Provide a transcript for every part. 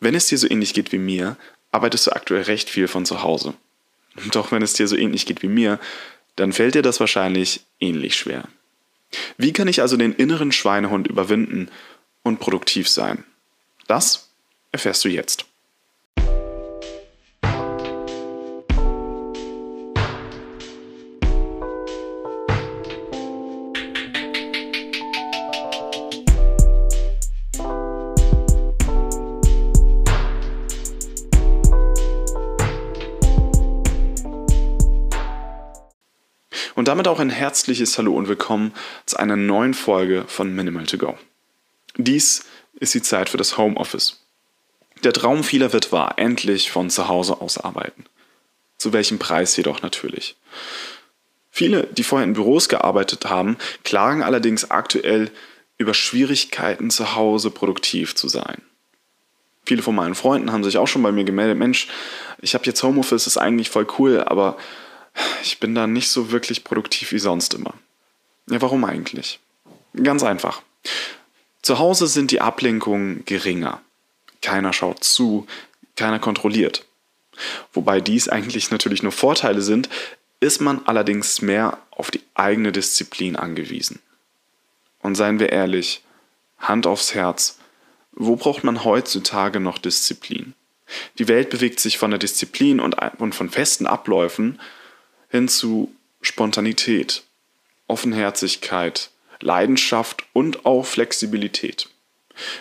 Wenn es dir so ähnlich geht wie mir, arbeitest du aktuell recht viel von zu Hause. Doch wenn es dir so ähnlich geht wie mir, dann fällt dir das wahrscheinlich ähnlich schwer. Wie kann ich also den inneren Schweinehund überwinden und produktiv sein? Das erfährst du jetzt. Damit auch ein herzliches Hallo und Willkommen zu einer neuen Folge von Minimal to Go. Dies ist die Zeit für das Homeoffice. Der Traum vieler wird wahr, endlich von zu Hause aus arbeiten. Zu welchem Preis jedoch natürlich. Viele, die vorher in Büros gearbeitet haben, klagen allerdings aktuell über Schwierigkeiten zu Hause produktiv zu sein. Viele von meinen Freunden haben sich auch schon bei mir gemeldet, Mensch, ich habe jetzt Homeoffice, ist eigentlich voll cool, aber ich bin da nicht so wirklich produktiv wie sonst immer. Ja, warum eigentlich? Ganz einfach. Zu Hause sind die Ablenkungen geringer. Keiner schaut zu, keiner kontrolliert. Wobei dies eigentlich natürlich nur Vorteile sind, ist man allerdings mehr auf die eigene Disziplin angewiesen. Und seien wir ehrlich, Hand aufs Herz, wo braucht man heutzutage noch Disziplin? Die Welt bewegt sich von der Disziplin und, von festen Abläufen hin zu Spontanität, Offenherzigkeit, Leidenschaft und auch Flexibilität.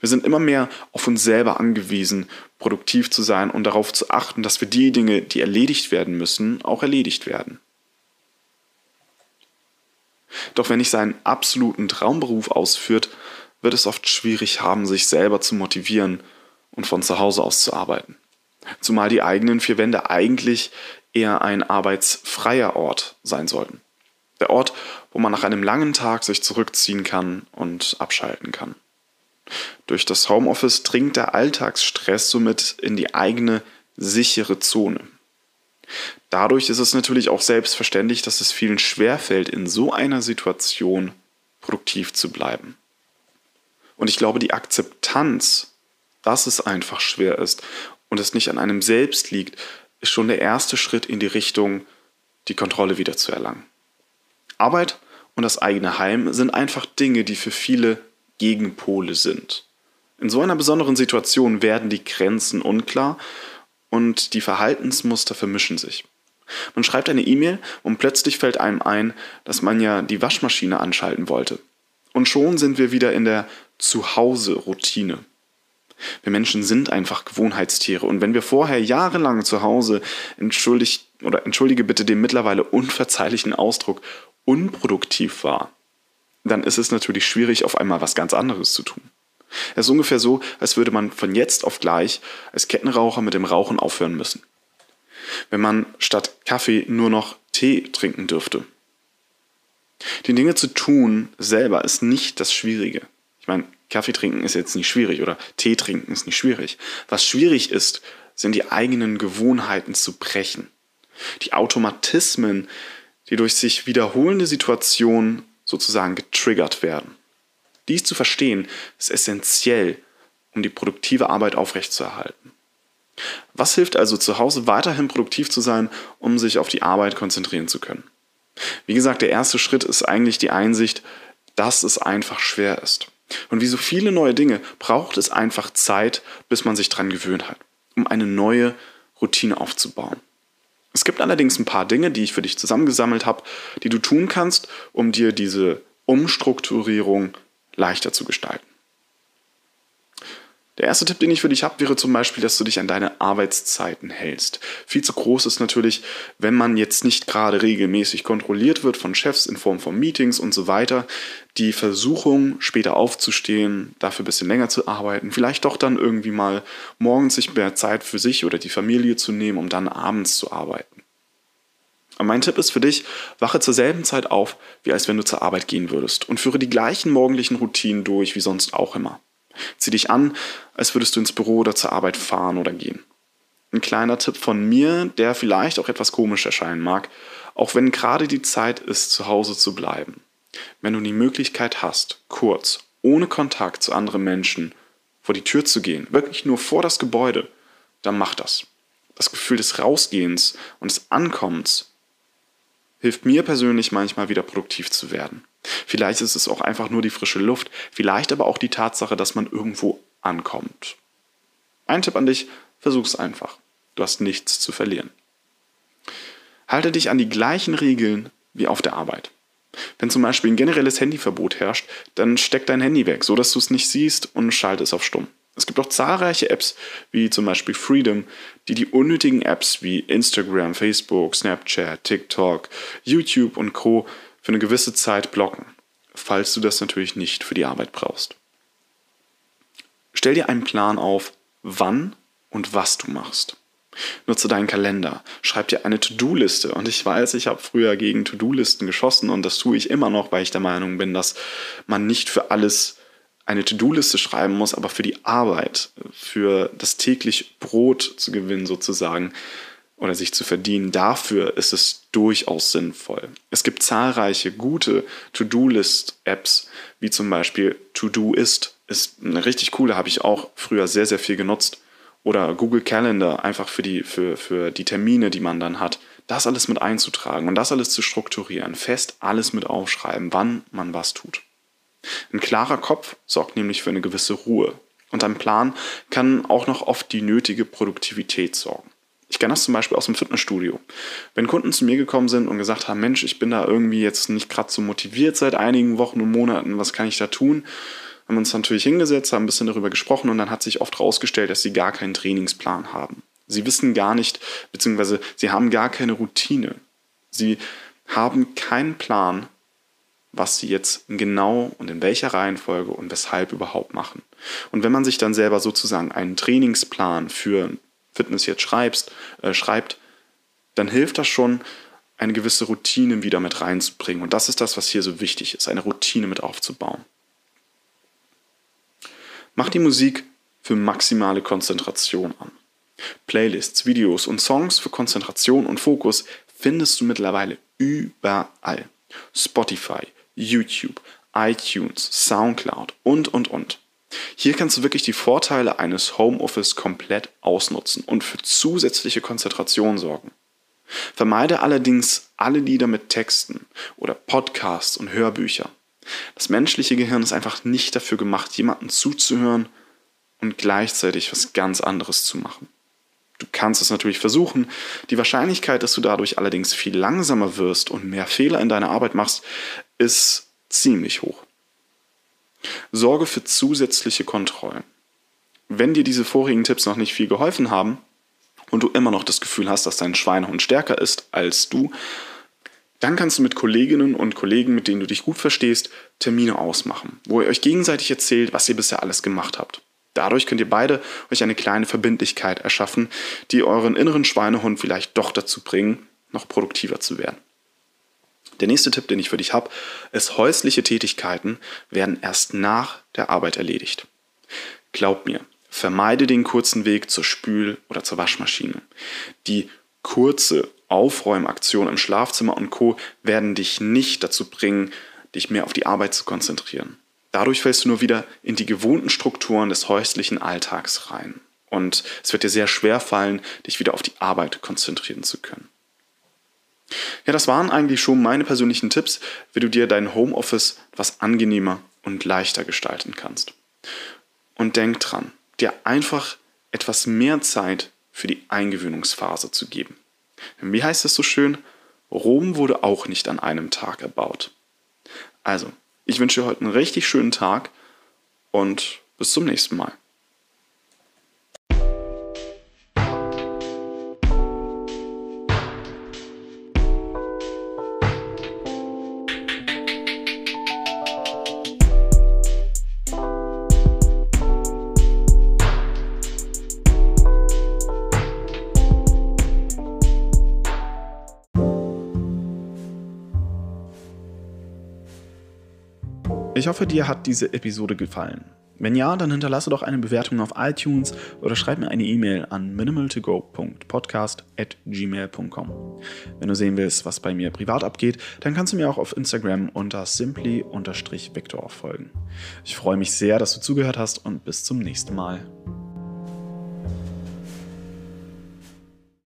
Wir sind immer mehr auf uns selber angewiesen, produktiv zu sein und darauf zu achten, dass wir die Dinge, die erledigt werden müssen, auch erledigt werden. Doch wenn ich seinen absoluten Traumberuf ausführt, wird es oft schwierig haben, sich selber zu motivieren und von zu Hause aus zu arbeiten. Zumal die eigenen vier Wände eigentlich eher ein arbeitsfreier Ort sein sollten. Der Ort, wo man nach einem langen Tag sich zurückziehen kann und abschalten kann. Durch das Homeoffice dringt der Alltagsstress somit in die eigene sichere Zone. Dadurch ist es natürlich auch selbstverständlich, dass es vielen schwerfällt, in so einer Situation produktiv zu bleiben. Und ich glaube, die Akzeptanz, dass es einfach schwer ist und es nicht an einem selbst liegt, ist schon der erste Schritt in die Richtung, die Kontrolle wieder zu erlangen. Arbeit und das eigene Heim sind einfach Dinge, die für viele Gegenpole sind. In so einer besonderen Situation werden die Grenzen unklar und die Verhaltensmuster vermischen sich. Man schreibt eine E-Mail und plötzlich fällt einem ein, dass man ja die Waschmaschine anschalten wollte. Und schon sind wir wieder in der Zuhause-Routine. Wir Menschen sind einfach Gewohnheitstiere und wenn wir vorher jahrelang zu Hause entschuldigt oder entschuldige bitte den mittlerweile unverzeihlichen Ausdruck unproduktiv war, dann ist es natürlich schwierig, auf einmal was ganz anderes zu tun. Es ist ungefähr so, als würde man von jetzt auf gleich als Kettenraucher mit dem Rauchen aufhören müssen. Wenn man statt Kaffee nur noch Tee trinken dürfte. Die Dinge zu tun selber ist nicht das Schwierige. Ich meine, Kaffee trinken ist jetzt nicht schwierig oder Tee trinken ist nicht schwierig. Was schwierig ist, sind die eigenen Gewohnheiten zu brechen. Die Automatismen, die durch sich wiederholende Situationen sozusagen getriggert werden. Dies zu verstehen, ist essentiell, um die produktive Arbeit aufrechtzuerhalten. Was hilft also zu Hause weiterhin produktiv zu sein, um sich auf die Arbeit konzentrieren zu können? Wie gesagt, der erste Schritt ist eigentlich die Einsicht, dass es einfach schwer ist. Und wie so viele neue Dinge braucht es einfach Zeit, bis man sich daran gewöhnt hat, um eine neue Routine aufzubauen. Es gibt allerdings ein paar Dinge, die ich für dich zusammengesammelt habe, die du tun kannst, um dir diese Umstrukturierung leichter zu gestalten. Der erste Tipp, den ich für dich habe, wäre zum Beispiel, dass du dich an deine Arbeitszeiten hältst. Viel zu groß ist natürlich, wenn man jetzt nicht gerade regelmäßig kontrolliert wird von Chefs in Form von Meetings und so weiter, die Versuchung, später aufzustehen, dafür ein bisschen länger zu arbeiten, vielleicht doch dann irgendwie mal morgens sich mehr Zeit für sich oder die Familie zu nehmen, um dann abends zu arbeiten. Und mein Tipp ist für dich, wache zur selben Zeit auf, wie als wenn du zur Arbeit gehen würdest und führe die gleichen morgendlichen Routinen durch wie sonst auch immer. Zieh dich an, als würdest du ins Büro oder zur Arbeit fahren oder gehen. Ein kleiner Tipp von mir, der vielleicht auch etwas komisch erscheinen mag, auch wenn gerade die Zeit ist, zu Hause zu bleiben. Wenn du die Möglichkeit hast, kurz, ohne Kontakt zu anderen Menschen, vor die Tür zu gehen, wirklich nur vor das Gebäude, dann mach das. Das Gefühl des Rausgehens und des Ankommens hilft mir persönlich manchmal wieder produktiv zu werden. Vielleicht ist es auch einfach nur die frische Luft, vielleicht aber auch die Tatsache, dass man irgendwo ankommt. Ein Tipp an dich, versuch's einfach. Du hast nichts zu verlieren. Halte dich an die gleichen Regeln wie auf der Arbeit. Wenn zum Beispiel ein generelles Handyverbot herrscht, dann steck dein Handy weg, so dass du es nicht siehst und schalte es auf Stumm. Es gibt auch zahlreiche Apps, wie zum Beispiel Freedom, die die unnötigen Apps wie Instagram, Facebook, Snapchat, TikTok, YouTube und Co. für eine gewisse Zeit blocken, falls du das natürlich nicht für die Arbeit brauchst. Stell dir einen Plan auf, wann und was du machst. Nutze deinen Kalender, schreib dir eine To-Do-Liste. Und ich weiß, ich habe früher gegen To-Do-Listen geschossen und das tue ich immer noch, weil ich der Meinung bin, dass man nicht für alles eine To-Do-Liste schreiben muss, aber für die Arbeit, für das täglich Brot zu gewinnen sozusagen oder sich zu verdienen, dafür ist es durchaus sinnvoll. Es gibt zahlreiche gute To-Do-List-Apps, wie zum Beispiel To-Do-Ist, ist eine richtig coole, habe ich auch früher sehr, sehr viel genutzt. Oder Google Calendar, einfach für die, für, für die Termine, die man dann hat. Das alles mit einzutragen und das alles zu strukturieren, fest alles mit aufschreiben, wann man was tut. Ein klarer Kopf sorgt nämlich für eine gewisse Ruhe. Und ein Plan kann auch noch oft die nötige Produktivität sorgen. Ich kenne das zum Beispiel aus dem Fitnessstudio. Wenn Kunden zu mir gekommen sind und gesagt haben, Mensch, ich bin da irgendwie jetzt nicht gerade so motiviert seit einigen Wochen und Monaten, was kann ich da tun? Haben uns natürlich hingesetzt, haben ein bisschen darüber gesprochen und dann hat sich oft herausgestellt, dass sie gar keinen Trainingsplan haben. Sie wissen gar nicht, beziehungsweise sie haben gar keine Routine. Sie haben keinen Plan, was sie jetzt genau und in welcher Reihenfolge und weshalb überhaupt machen. Und wenn man sich dann selber sozusagen einen Trainingsplan für Fitness jetzt schreibst, äh, schreibt, dann hilft das schon, eine gewisse Routine wieder mit reinzubringen. Und das ist das, was hier so wichtig ist, eine Routine mit aufzubauen. Mach die Musik für maximale Konzentration an. Playlists, Videos und Songs für Konzentration und Fokus findest du mittlerweile überall. Spotify, YouTube, iTunes, SoundCloud und, und, und. Hier kannst du wirklich die Vorteile eines Homeoffice komplett ausnutzen und für zusätzliche Konzentration sorgen. Vermeide allerdings alle Lieder mit Texten oder Podcasts und Hörbücher. Das menschliche Gehirn ist einfach nicht dafür gemacht, jemandem zuzuhören und gleichzeitig was ganz anderes zu machen. Du kannst es natürlich versuchen. Die Wahrscheinlichkeit, dass du dadurch allerdings viel langsamer wirst und mehr Fehler in deiner Arbeit machst, ist ziemlich hoch. Sorge für zusätzliche Kontrollen. Wenn dir diese vorigen Tipps noch nicht viel geholfen haben und du immer noch das Gefühl hast, dass dein Schweinehund stärker ist als du, dann kannst du mit Kolleginnen und Kollegen, mit denen du dich gut verstehst, Termine ausmachen, wo ihr euch gegenseitig erzählt, was ihr bisher alles gemacht habt. Dadurch könnt ihr beide euch eine kleine Verbindlichkeit erschaffen, die euren inneren Schweinehund vielleicht doch dazu bringen, noch produktiver zu werden. Der nächste Tipp, den ich für dich habe, ist, häusliche Tätigkeiten werden erst nach der Arbeit erledigt. Glaub mir, vermeide den kurzen Weg zur Spül- oder zur Waschmaschine. Die kurze Aufräumaktion im Schlafzimmer und Co. werden dich nicht dazu bringen, dich mehr auf die Arbeit zu konzentrieren. Dadurch fällst du nur wieder in die gewohnten Strukturen des häuslichen Alltags rein. Und es wird dir sehr schwer fallen, dich wieder auf die Arbeit konzentrieren zu können. Ja, das waren eigentlich schon meine persönlichen Tipps, wie du dir dein Homeoffice etwas angenehmer und leichter gestalten kannst. Und denk dran, dir einfach etwas mehr Zeit für die Eingewöhnungsphase zu geben. Wie heißt es so schön? Rom wurde auch nicht an einem Tag erbaut. Also, ich wünsche dir heute einen richtig schönen Tag und bis zum nächsten Mal. Ich hoffe, dir hat diese Episode gefallen. Wenn ja, dann hinterlasse doch eine Bewertung auf iTunes oder schreib mir eine E-Mail an minimaltogo.podcast.gmail.com. Wenn du sehen willst, was bei mir privat abgeht, dann kannst du mir auch auf Instagram unter simply-victor folgen. Ich freue mich sehr, dass du zugehört hast und bis zum nächsten Mal.